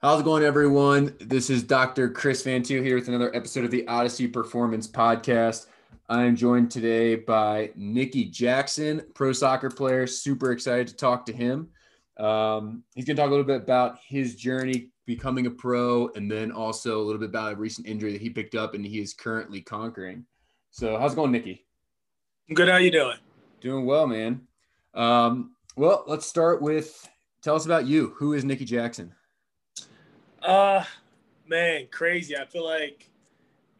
How's it going, everyone? This is Dr. Chris Van Teel here with another episode of the Odyssey Performance Podcast. I am joined today by Niki Jackson, pro soccer player. Super excited to talk to him. Um, he's going to talk a little bit about his journey becoming a pro and then also a little bit about a recent injury that he picked up and he is currently conquering. So, how's it going, Niki? Good. How you doing? Doing well, man. Um, well, let's start with tell us about you. Who is Niki Jackson? Uh, man, crazy. I feel like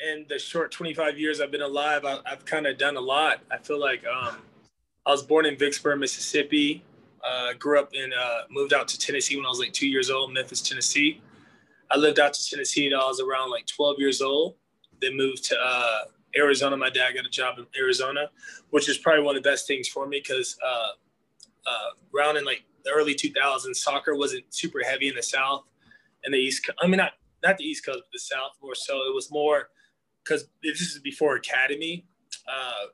in the short 25 years I've been alive, I, have kind of done a lot. I feel like um, I was born in Vicksburg, Mississippi. Uh, grew up in, uh, moved out to Tennessee when I was like two years old, Memphis, Tennessee. I lived out to Tennessee until I was around like 12 years old. Then moved to uh, Arizona. My dad got a job in Arizona, which is probably one of the best things for me because uh, uh, around in like the early 2000s, soccer wasn't super heavy in the South and the East. Coast, I mean, not not the East Coast, but the South more so. It was more because this is before academy. Uh,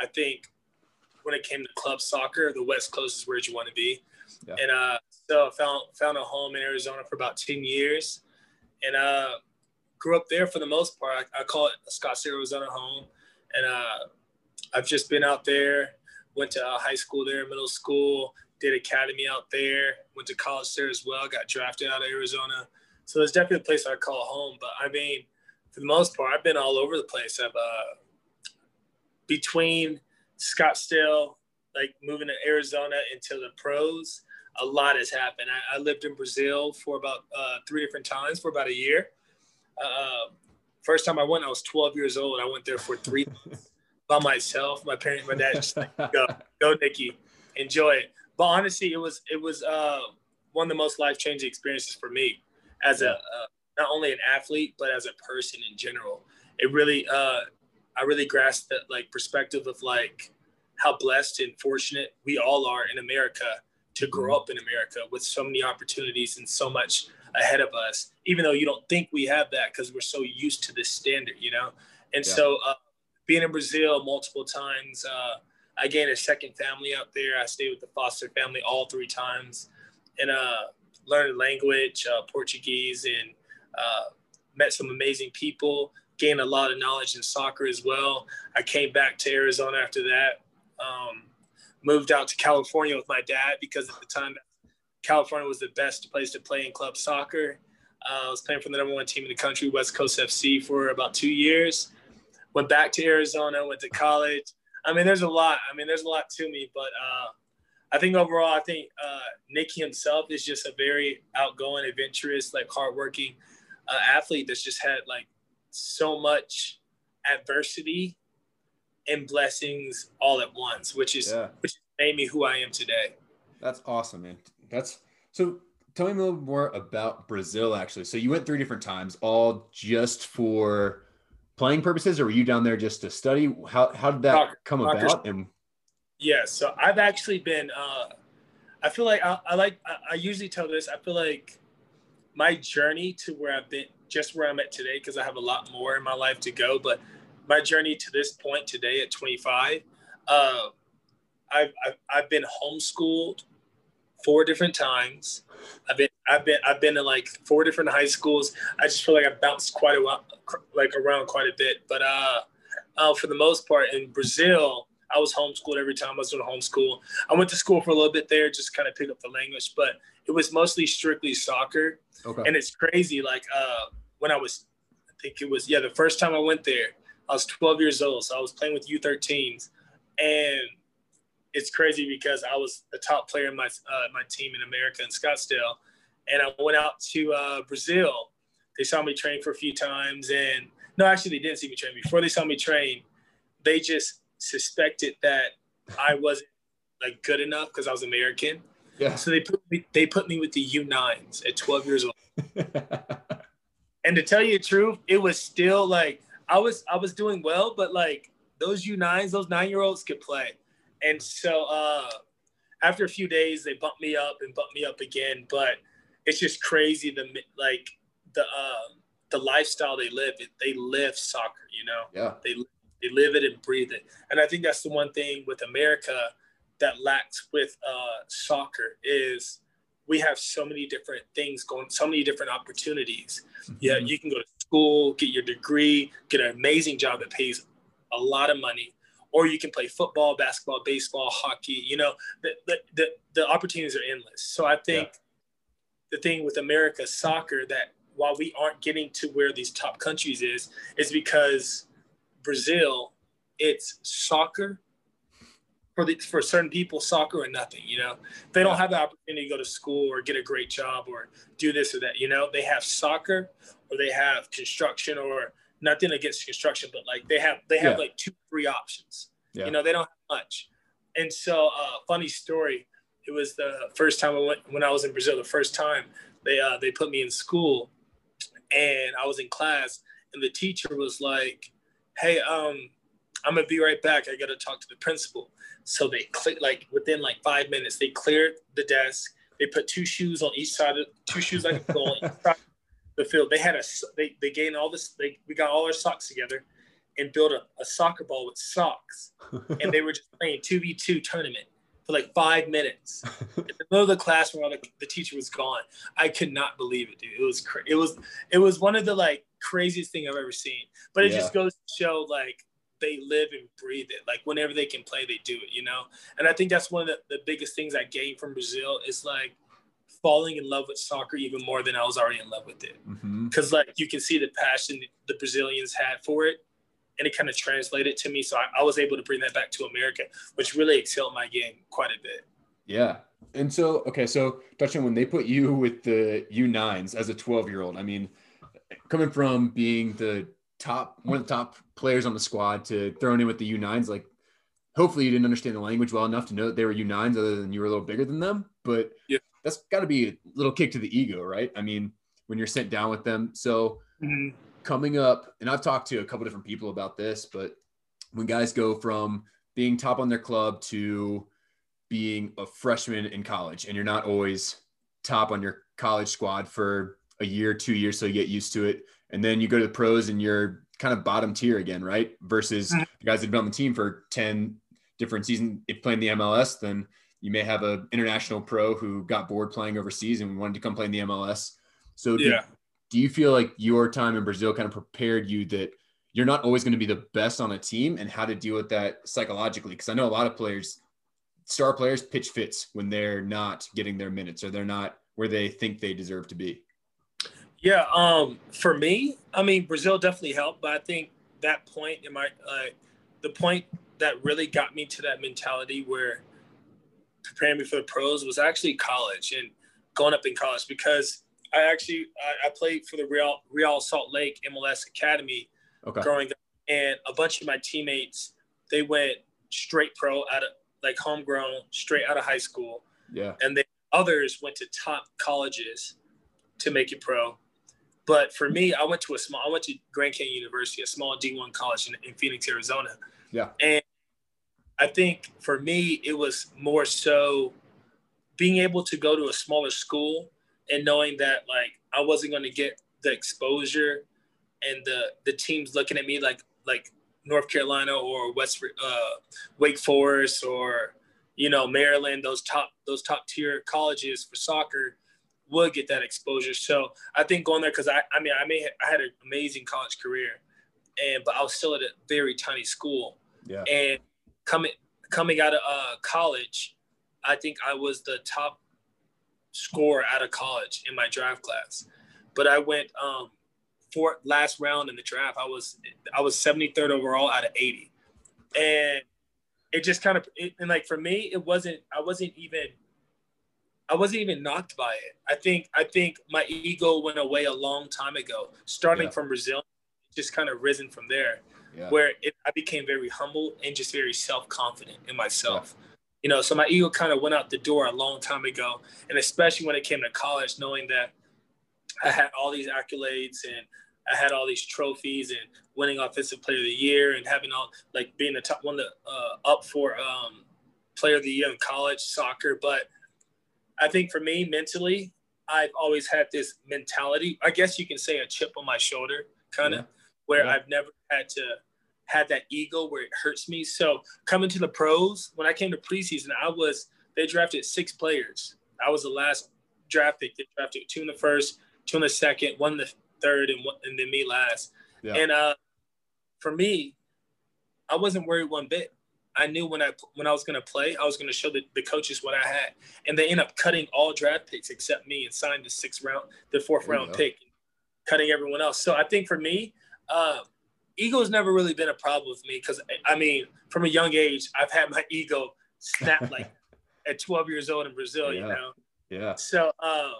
I think when it came to club soccer, the West Coast is where you want to be. Yeah. And uh, so I found found a home in Arizona for about ten years, and uh, grew up there for the most part. I, I call it Scottsdale, Arizona home, and uh, I've just been out there. Went to uh, high school there, middle school, did academy out there, went to college there as well, got drafted out of Arizona. So it's definitely a place I call home. But I mean, for the most part, I've been all over the place. I've uh, between Scottsdale, like moving to Arizona into the pros, a lot has happened. I, I lived in Brazil for about uh, three different times for about a year. Uh, first time I went, I was 12 years old. I went there for three by myself. My parents, my dad just like, go, go, Niki, enjoy it but honestly, it was it was uh, one of the most life changing experiences for me as a uh, not only an athlete but as a person in general. It really uh, I really grasped that like perspective of like how blessed and fortunate we all are in America to grow mm-hmm. up in America with so many opportunities and so much ahead of us, even though you don't think we have that because we're so used to this standard, you know? And yeah. so uh, being in Brazil multiple times, uh, I gained a second family out there. I stayed with the foster family all three times and uh, learned language, uh, Portuguese, and uh, met some amazing people. Gained a lot of knowledge in soccer as well. I came back to Arizona after that. Um, moved out to California with my dad because at the time, California was the best place to play in club soccer. Uh, I was playing for the number one team in the country, West Coast FC, for about two years. Went back to Arizona, went to college I mean, there's a lot. I mean, there's a lot to me, but uh, I think overall, I think uh, Niki himself is just a very outgoing, adventurous, like hardworking uh, athlete that's just had like so much adversity and blessings all at once, which is yeah. which made me who I am today. That's awesome, man. That's so. Tell me a little more about Brazil, actually. So you went three different times, all just for playing purposes, or were you down there just to study? How how did that come about? And yeah, so I've actually been. Uh, I feel like I, I like. I, I usually tell this. I feel like my journey to where I've been, just where I'm at today, because I have a lot more in my life to go. But my journey to this point today at 25, uh, I've, I've I've been homeschooled four different times. I've been I've been I've been in like four different high schools. I just feel like I bounced quite a while, like around quite a bit. But uh, uh, for the most part, in Brazil, I was homeschooled every time I was doing homeschool. I went to school for a little bit there, just kind of pick up the language, but it was mostly strictly soccer. Okay. And it's crazy. Like uh, when I was, I think it was yeah, the first time I went there, I was 12 years old, so I was playing with U13s, and it's crazy because I was the top player in my uh, my team in America in Scottsdale, and I went out to uh, Brazil. They saw me train for a few times, and no, actually, they didn't see me train. Before they saw me train, they just suspected that I wasn't like good enough because I was American. Yeah. So they put me they put me with the U9s at 12 years old. and to tell you the truth, it was still like I was I was doing well, but like those U9s, those nine year olds could play. And so uh, after a few days, they bumped me up and bumped me up again. But it's just crazy the like the uh, the lifestyle they live. They live soccer, you know. Yeah. They they live it and breathe it. And I think that's the one thing with America that lacks with uh, soccer is we have so many different things going, so many different opportunities. Mm-hmm. Yeah, you can go to school, get your degree, get an amazing job that pays a lot of money, or you can play football, basketball, baseball, hockey. You know, the the the, the opportunities are endless. So I think yeah. the thing with America soccer that while we aren't getting to where these top countries is, is because Brazil, it's soccer for the, for certain people, soccer or nothing. You know, they don't have the opportunity to go to school or get a great job or do this or that. You know, they have soccer or they have construction or nothing against construction, but like they have they have yeah. like two three options. Yeah. You know, they don't have much. And so, uh, funny story. It was the first time I went when I was in Brazil. The first time they uh, they put me in school, and I was in class, and the teacher was like, "Hey, um, I'm gonna be right back. I gotta talk to the principal." So they click like within like five minutes, they cleared the desk. They put two shoes on each side of two shoes like a goal the field. They had a they they gained all this. They we got all our socks together and built a, a soccer ball with socks, and they were just playing two v two tournament for like five minutes in the middle of the class where the, the teacher was gone. I could not believe it, dude. It was cra- it was it was one of the like craziest thing I've ever seen. But it yeah. just goes to show like they live and breathe it. Like whenever they can play, they do it, you know? And I think that's one of the, the biggest things I gained from Brazil is like falling in love with soccer even more than I was already in love with it. Because mm-hmm. like you can see the passion the Brazilians had for it. And it kind of translated to me. So I, I was able to bring that back to America, which really excelled my game quite a bit. Yeah. And so, okay, so touching when they put you with the U9s as a 12 year old, I mean, coming from being the top one of the top players on the squad to thrown in with the U9s. Like, hopefully, you didn't understand the language well enough to know that they were U9s, other than you were a little bigger than them. But yeah. that's got to be a little kick to the ego, right? I mean, when you're sent down with them. So mm-hmm. Coming up, and I've talked to a couple different people about this, but when guys go from being top on their club to being a freshman in college, and you're not always top on your college squad for a year, two years, so you get used to it and then you go to the pros and you're kind of bottom tier again, right? Versus mm-hmm. the guys that have been on the team for 10 different seasons. If playing the MLS, then you may have an international pro who got bored playing overseas and wanted to come play in the MLS. So yeah. Do, you feel like your time in Brazil kind of prepared you that you're not always going to be the best on a team and how to deal with that psychologically? Because I know a lot of players, star players, pitch fits when they're not getting their minutes or they're not where they think they deserve to be. Yeah, um, for me, I mean, Brazil definitely helped, but I think that point in my, uh, the point that really got me to that mentality where preparing me for the pros was actually college and going up in college because I actually I, I played for the Real Real Salt Lake MLS Academy okay. growing up, and a bunch of my teammates they went straight pro out of like homegrown, straight out of high school. Yeah, and then others went to top colleges to make it pro. But for me, I went to a small, I went to Grand Canyon University, a small D1 college in, in Phoenix, Arizona. Yeah. And I think for me, it was more so being able to go to a smaller school and knowing that like I wasn't going to get the exposure and the the teams looking at me like like North Carolina or West uh, Wake Forest or you know Maryland, those top those top tier colleges for soccer would get that exposure. So I think going there because I, I mean I may I had an amazing college career, and but I was still at a very tiny school. Yeah. And coming coming out of uh, college, I think I was the top scorer out of college in my draft class. But I went um, for last round in the draft. I was I was 73rd overall out of 80, and it just kind of it, and like for me, it wasn't I wasn't even I wasn't even knocked by it. I think I think my ego went away a long time ago. Starting yeah. from Brazil, just kind of risen from there, yeah. where it, I became very humble and just very self confident in myself. Yeah. You know, so my ego kind of went out the door a long time ago, and especially when it came to college, knowing that I had all these accolades and I had all these trophies and winning offensive player of the year and having all like being the top one the uh, up for um, player of the year in college soccer, but I think for me mentally, I've always had this mentality. I guess you can say a chip on my shoulder, kind of, yeah. where yeah. I've never had to had that ego where it hurts me. So coming to the pros, when I came to preseason, I was they drafted six players. I was the last draft pick. They drafted two in the first, two in the second, one in the third, and one, and then me last. Yeah. And uh, for me, I wasn't worried one bit. I knew when I when I was going to play, I was going to show the, the coaches what I had, and they end up cutting all draft picks except me and signed the sixth round, the fourth round pick, cutting everyone else. So I think for me, uh, ego's never really been a problem with me because I mean, from a young age, I've had my ego snap like at 12 years old in Brazil, yeah. you know. Yeah. So um,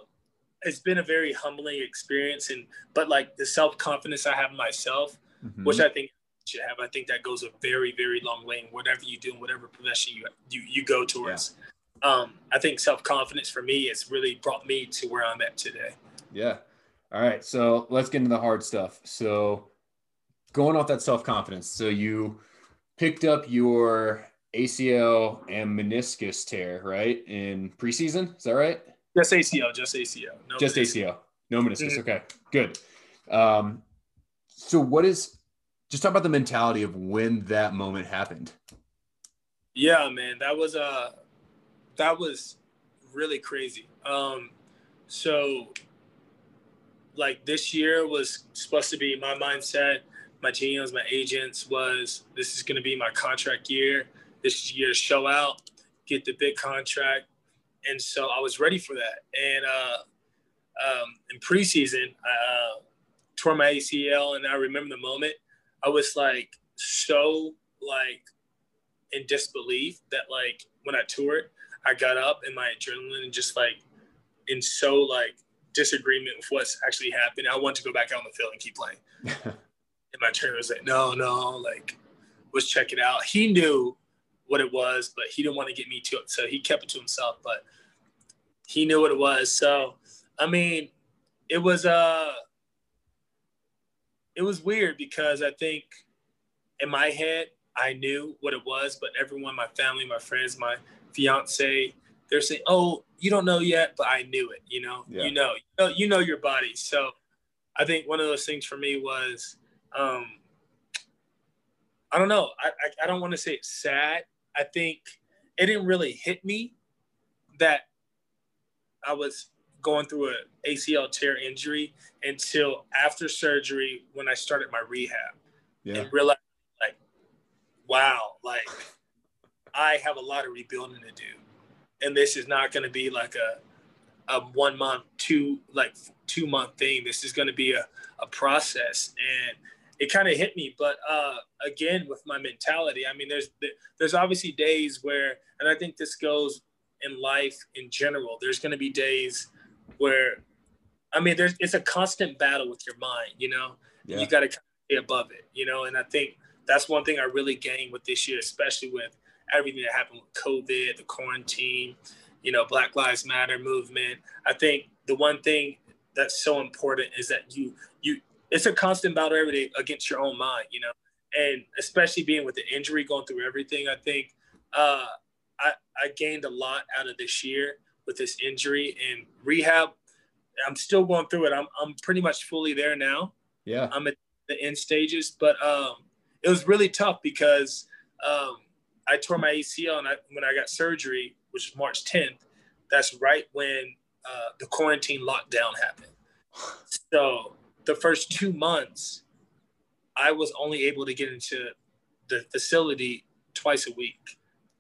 it's been a very humbling experience, and but like the self confidence I have in myself, mm-hmm. which I think should have. I think that goes a very, very long way in whatever you do, in whatever profession you you, you go towards. Yeah. Um, I think self confidence for me has really brought me to where I'm at today. Yeah. All right. So let's get into the hard stuff. So going off that self confidence, so you picked up your ACL and meniscus tear, right, in preseason. Is that right? Just ACL. Just ACL. No just meniscus. ACL. No meniscus. Mm-hmm. Okay. Good. Um, so what is just talk about the mentality of when that moment happened. Yeah, man, that was uh that was really crazy. Um so like this year was supposed to be my mindset, my GMs, my agents was this is gonna be my contract year. This year to show out, get the big contract. And so I was ready for that. And uh um in preseason, I uh, tore my ACL and I remember the moment I was like so like in disbelief that like when I toured, I got up and my adrenaline and just like in so like disagreement with what's actually happened. I wanted to go back out on the field and keep playing. and my trainer was like, no, no, like let's check it out. He knew what it was, but he didn't want to get me to it. So he kept it to himself, but he knew what it was. So I mean, it was uh it was weird because I think in my head I knew what it was, but everyone, my family, my friends, my fiance, they're saying, "Oh, you don't know yet," but I knew it. You know, yeah. you know, you know, you know your body. So I think one of those things for me was, um, I don't know. I, I, I don't want to say it's sad. I think it didn't really hit me that I was going through an ACL tear injury until after surgery when I started my rehab yeah. and realized like, wow, like I have a lot of rebuilding to do. And this is not going to be like a, a one month, two, like two month thing. This is going to be a, a process. And it kind of hit me. But uh, again, with my mentality, I mean, there's, there's obviously days where, and I think this goes in life in general, there's going to be days where I mean, there's it's a constant battle with your mind, you know. Yeah. You got to stay above it, you know. And I think that's one thing I really gained with this year, especially with everything that happened with COVID, the quarantine, you know, Black Lives Matter movement. I think the one thing that's so important is that you you it's a constant battle every day against your own mind, you know. And especially being with the injury, going through everything, I think uh, I I gained a lot out of this year with this injury and rehab. I'm still going through it. I'm, I'm pretty much fully there now. Yeah. I'm at the end stages, but um, it was really tough because um, I tore my ACL and I, when I got surgery, which was March 10th, that's right when uh, the quarantine lockdown happened. So the first two months, I was only able to get into the facility twice a week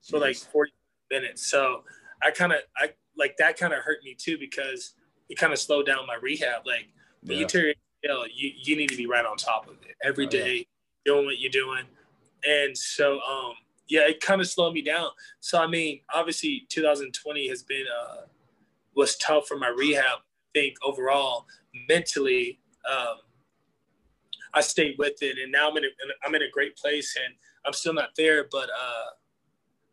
for like 40 minutes. So I kind of I like that kind of hurt me too because it kind of slowed down my rehab. Like when yeah. you tear your you you need to be right on top of it every day, oh, yeah. doing what you're doing. And so um yeah, it kind of slowed me down. So I mean, obviously 2020 has been uh was tough for my rehab. I think overall mentally um I stayed with it and now I'm in a, I'm in a great place and I'm still not there but uh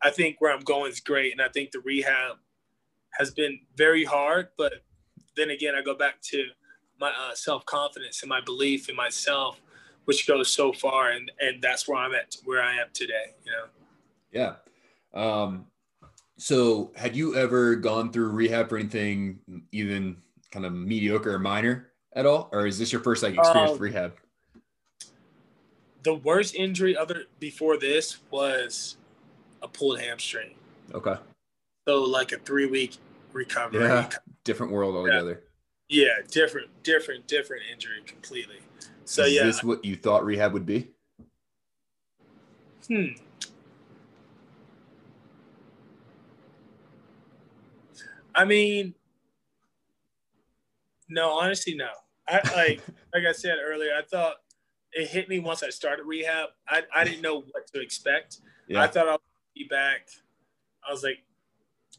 I think where I'm going is great and I think the rehab has been very hard. But then again, I go back to my uh, self confidence and my belief in myself, which goes so far, and and that's where I'm at, where I am today. You know. Yeah. Um, so, had you ever gone through rehab for anything even kind of mediocre or minor at all, or is this your first like experience with um, rehab? The worst injury other before this was a pulled hamstring. Okay. So like a three week recovery. Yeah, different world altogether. Yeah, yeah different, different, different injury completely. So Is yeah. this what you thought rehab would be? Hmm. I mean, no, honestly, no. I like like I said earlier, I thought it hit me once I started rehab. I, I didn't know what to expect. Yeah. I thought I would be back. I was like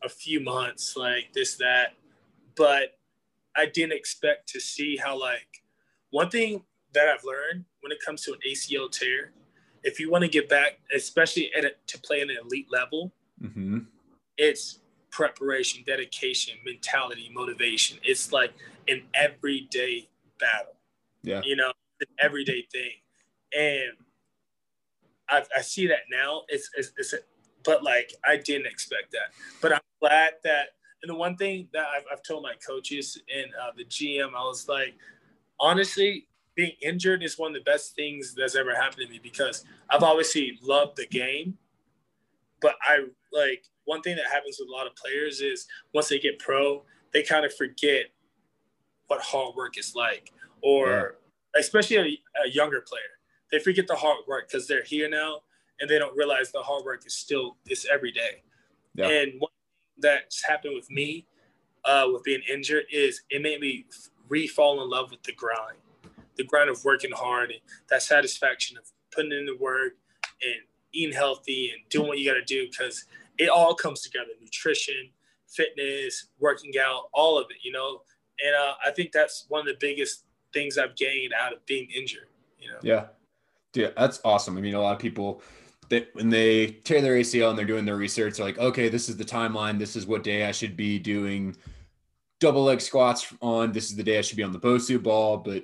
a few months, like this, that. But I didn't expect to see how like one thing that I've learned when it comes to an ACL tear, if you want to get back, especially at a, to play at an elite level, hmm it's preparation, dedication, mentality, motivation. It's like an everyday battle. Yeah. You know, an everyday thing. And I, I see that now. It's, it's, it's, but like, I didn't expect that. But I'm glad that, and the one thing that I've, I've told my coaches and uh, the GM, I was like, honestly, being injured is one of the best things that's ever happened to me because I've obviously loved the game, but I like one thing that happens with a lot of players is once they get pro, they kind of forget what hard work is like, or especially a, a younger player, they forget the hard work because they're here now and they don't realize the hard work is still it's every day. Yeah. And one that's happened with me uh, with being injured is it made me re fall in love with the grind, the grind of working hard and that satisfaction of putting in the work and eating healthy and doing what you got to do because it all comes together nutrition, fitness, working out, all of it, you know. And uh, I think that's one of the biggest things I've gained out of being injured, you know. Yeah. Dude, that's awesome. I mean, a lot of people that when they tear their ACL and they're doing their research, they're like, okay, this is the timeline. This is what day I should be doing double leg squats on. This is the day I should be on the Bosu ball. But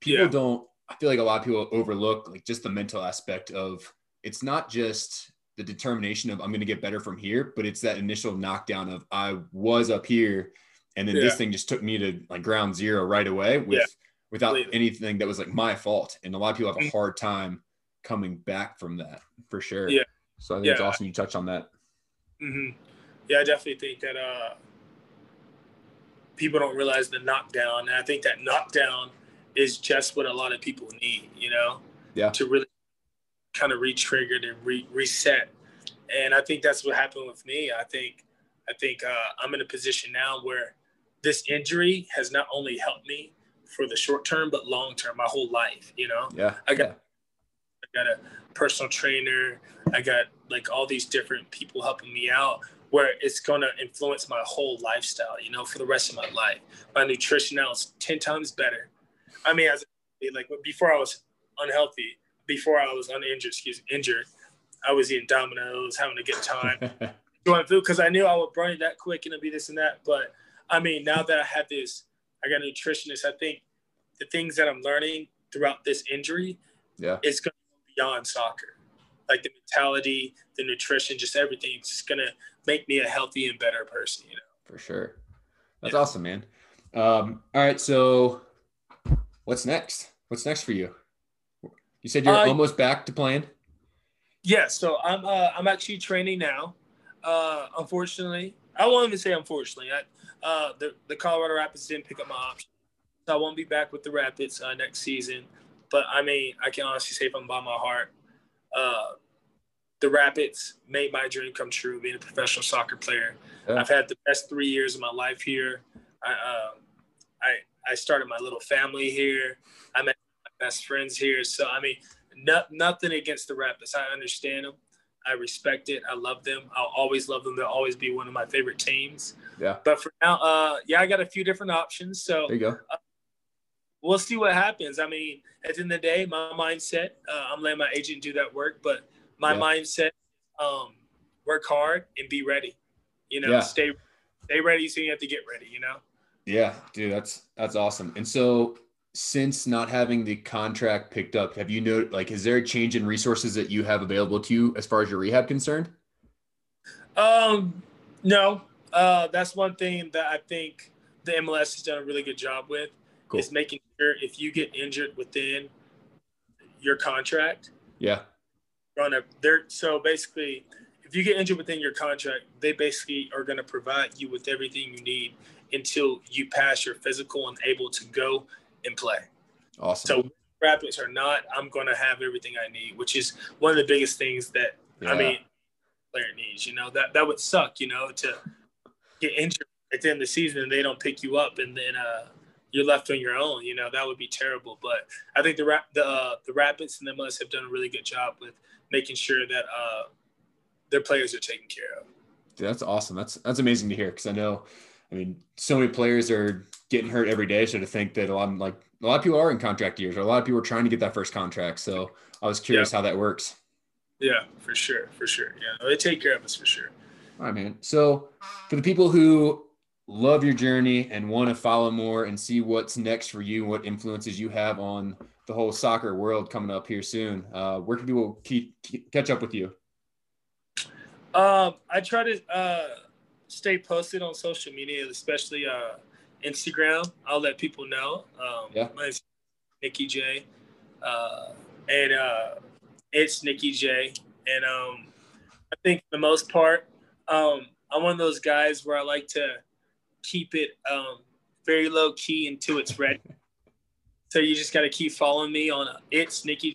people Yeah. don't, I feel like a lot of people overlook like just the mental aspect of it's not just the determination of I'm going to get better from here, but it's that initial knockdown of I was up here and then this thing just took me to like ground zero right away with Yeah. without Completely. anything that was like my fault. And a lot of people have a Mhm. hard time coming back from that for sure. Yeah. So I think it's awesome you touched on that. hmm Yeah, I definitely think that uh, people don't realize the knockdown. And I think that knockdown is just what a lot of people need, you know, Yeah. to really kind of re-trigger and re- reset. And I think that's what happened with me. I think, I think uh, I'm in a position now where this injury has not only helped me for the short term, but long term, my whole life, you know. Yeah. I got yeah. I got a personal trainer. I got like all these different people helping me out where it's going to influence my whole lifestyle, you know, for the rest of my life. My nutrition now is 10 times better. I mean, as like before I was unhealthy, before I was uninjured, excuse me, injured, I was eating Domino's, having a good time, doing food because I knew I would burn it that quick and it'd be this and that. But I mean, now that I have this, I got a nutritionist, I think the things that I'm learning throughout this injury yeah. it's going to go beyond soccer. Like the mentality, the nutrition, just everything. It's just going to make me a healthy and better person, you know? For sure. That's Yeah. awesome, man. Um, all right. So what's next? What's next for you? You said you're Uh, almost back to playing. Yeah. So I'm, uh, I'm actually training now. Uh, unfortunately, I won't even say unfortunately. I, uh, the, the Colorado Rapids didn't pick up my option. So I won't be back with the Rapids uh, next season. But I mean, I can honestly say I'm by my heart, uh, the Rapids made my dream come true being a professional soccer player. Yeah. I've had the best three years of my life here. I, uh, I, I started my little family here. I met my best friends here. So, I mean, no, nothing against the Rapids. I understand them. I respect it. I love them. I'll always love them. They'll always be one of my favorite teams. Yeah. But for now, uh, yeah, I got a few different options. So There you go. we'll see what happens. I mean, at the end of the day, my mindset, uh, I'm letting my agent do that work, but my Yeah. mindset, um, work hard and be ready. You know, Yeah. stay stay ready so you have to get ready, you know? Yeah, dude, that's that's awesome. And so since not having the contract picked up, have you know like is there a change in resources that you have available to you as far as your rehab concerned? Um, no. Uh, that's one thing that I think the MLS has done a really good job with Cool. is making sure if you get injured within your contract, Yeah. you're a there. So basically, if if you get injured within your contract, they basically are going to provide you with everything you need until you pass your physical and able to go and play. Awesome. So Rapids or not, I'm going to have everything I need, which is one of the biggest things that yeah. I mean, player needs. You know that that would suck. You know to get injured at the end of the season and they don't pick you up and then uh, you're left on your own. You know that would be terrible. But I think the the uh, the Rapids and the Muss have done a really good job with making sure that uh, their players are taken care of. Dude, that's awesome. That's that's amazing to hear because I know, I mean, so many players are getting hurt every day. So to think that a lot of, like a lot of people are in contract years, or a lot of people are trying to get that first contract. So I was curious yeah. how that works. Yeah, for sure, for sure. Yeah, they take care of us for sure. All right, man. So for the people who love your journey and want to follow more and see what's next for you, what influences you have on the whole soccer world coming up here soon, uh, where can people keep, keep, catch up with you? Um, I try to uh, stay posted on social media, especially uh, Instagram. I'll let people know. Um, yeah. My name's Niki J. Uh, and uh, it's Niki J. And um, I think for the most part, um, I'm one of those guys where I like to keep it um, very low key until it's ready. so you just got to keep following me on it's Niki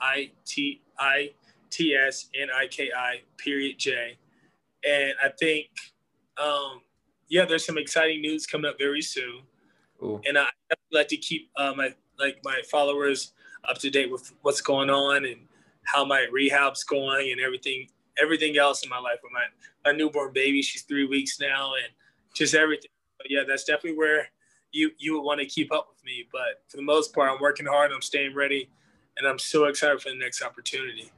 I T I T S N I K I period J. And I think, um, yeah, there's some exciting news coming up very soon. Ooh. And I like to keep uh, my like my followers up to date with what's going on and how my rehab's going and everything everything else in my life with my, my newborn baby. She's three weeks now and just everything. But yeah, that's definitely where you you would want to keep up with me. But for the most part, I'm working hard. I'm staying ready, and I'm so excited for the next opportunity.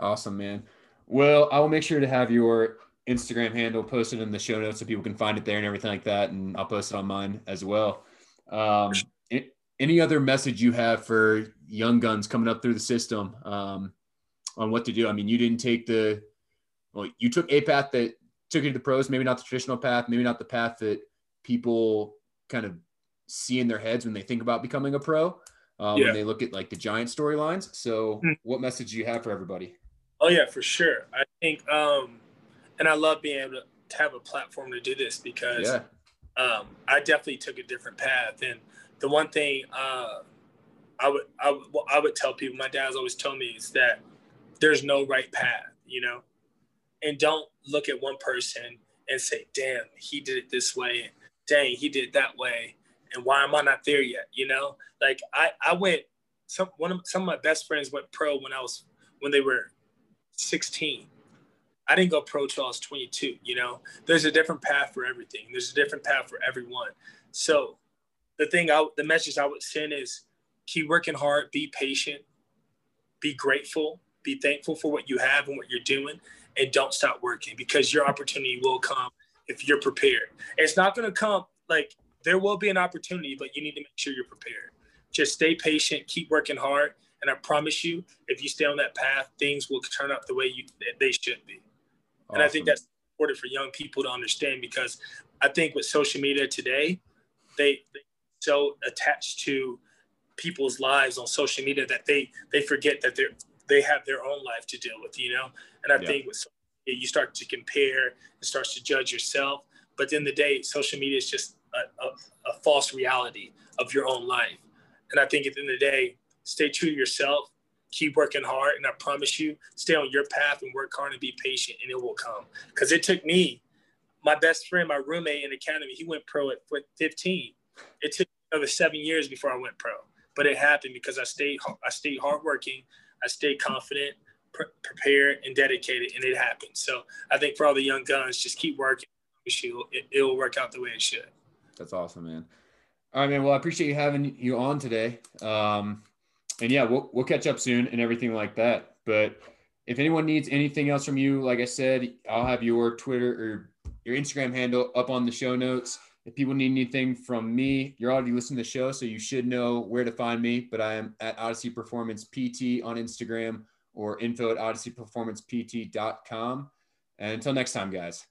Awesome, man. Well, I will make sure to have your Instagram handle posted in the show notes so people can find it there and everything like that, and I'll post it on mine as well. Um, any other message you have for young guns coming up through the system um, on what to do? I mean, you didn't take the well, you took a path that took you to the pros, maybe not the traditional path, maybe not the path that people kind of see in their heads when they think about becoming a pro. Um, yeah. When they look at like the giant storylines. So, mm-hmm. what message do you have for everybody? Oh yeah, for sure. I think, um, and I love being able to have a platform to do this because yeah. um, I definitely took a different path. And the one thing uh, I would I would I would tell people, my dad's always told me is that there's no right path. You know, and don't look at one person and say, damn, he did it this way. Dang, he did it that way. And why am I not there yet? You know, like I, I went, some, one of, some of my best friends went pro when I was, when they were 16. I didn't go pro till I was 22. You know, there's a different path for everything. There's a different path for everyone. So the thing I, the message I would send is keep working hard, be patient, be grateful, be thankful for what you have and what you're doing and don't stop working because your opportunity will come if you're prepared. It's not going to come like there will be an opportunity, but you need to make sure you're prepared. Just stay patient, keep working hard, and I promise you, if you stay on that path, things will turn up the way you they should be. Awesome. And I think that's important for young people to understand because I think with social media today, they they so attached to people's lives on social media that they they forget that they're they have their own life to deal with, you know. And I yeah. think with you start to compare and starts to judge yourself. But at the day, social media is just a, a, a false reality of your own life. And I think at the end of the day, stay true to yourself, keep working hard, and I promise you, stay on your path and work hard and be patient, and it will come. Because it took me, my best friend, my roommate in academy, he went pro at 15. It took another seven years before I went pro, but it happened because I stayed I stayed hardworking, I stayed confident, pre- prepared, and dedicated, and it happened. So I think for all the young guns, just keep working. It, it'll work out the way it should. That's awesome, man. All right, man. Well, I appreciate you having you on today. Um, and yeah, we'll we'll catch up soon and everything like that. But if anyone needs anything else from you, like I said, I'll have your Twitter or your Instagram handle up on the show notes. If people need anything from me, you're already listening to the show, so you should know where to find me. But I am at Odyssey Performance PT on Instagram or info at odysseyperformancept.com. And until next time, guys.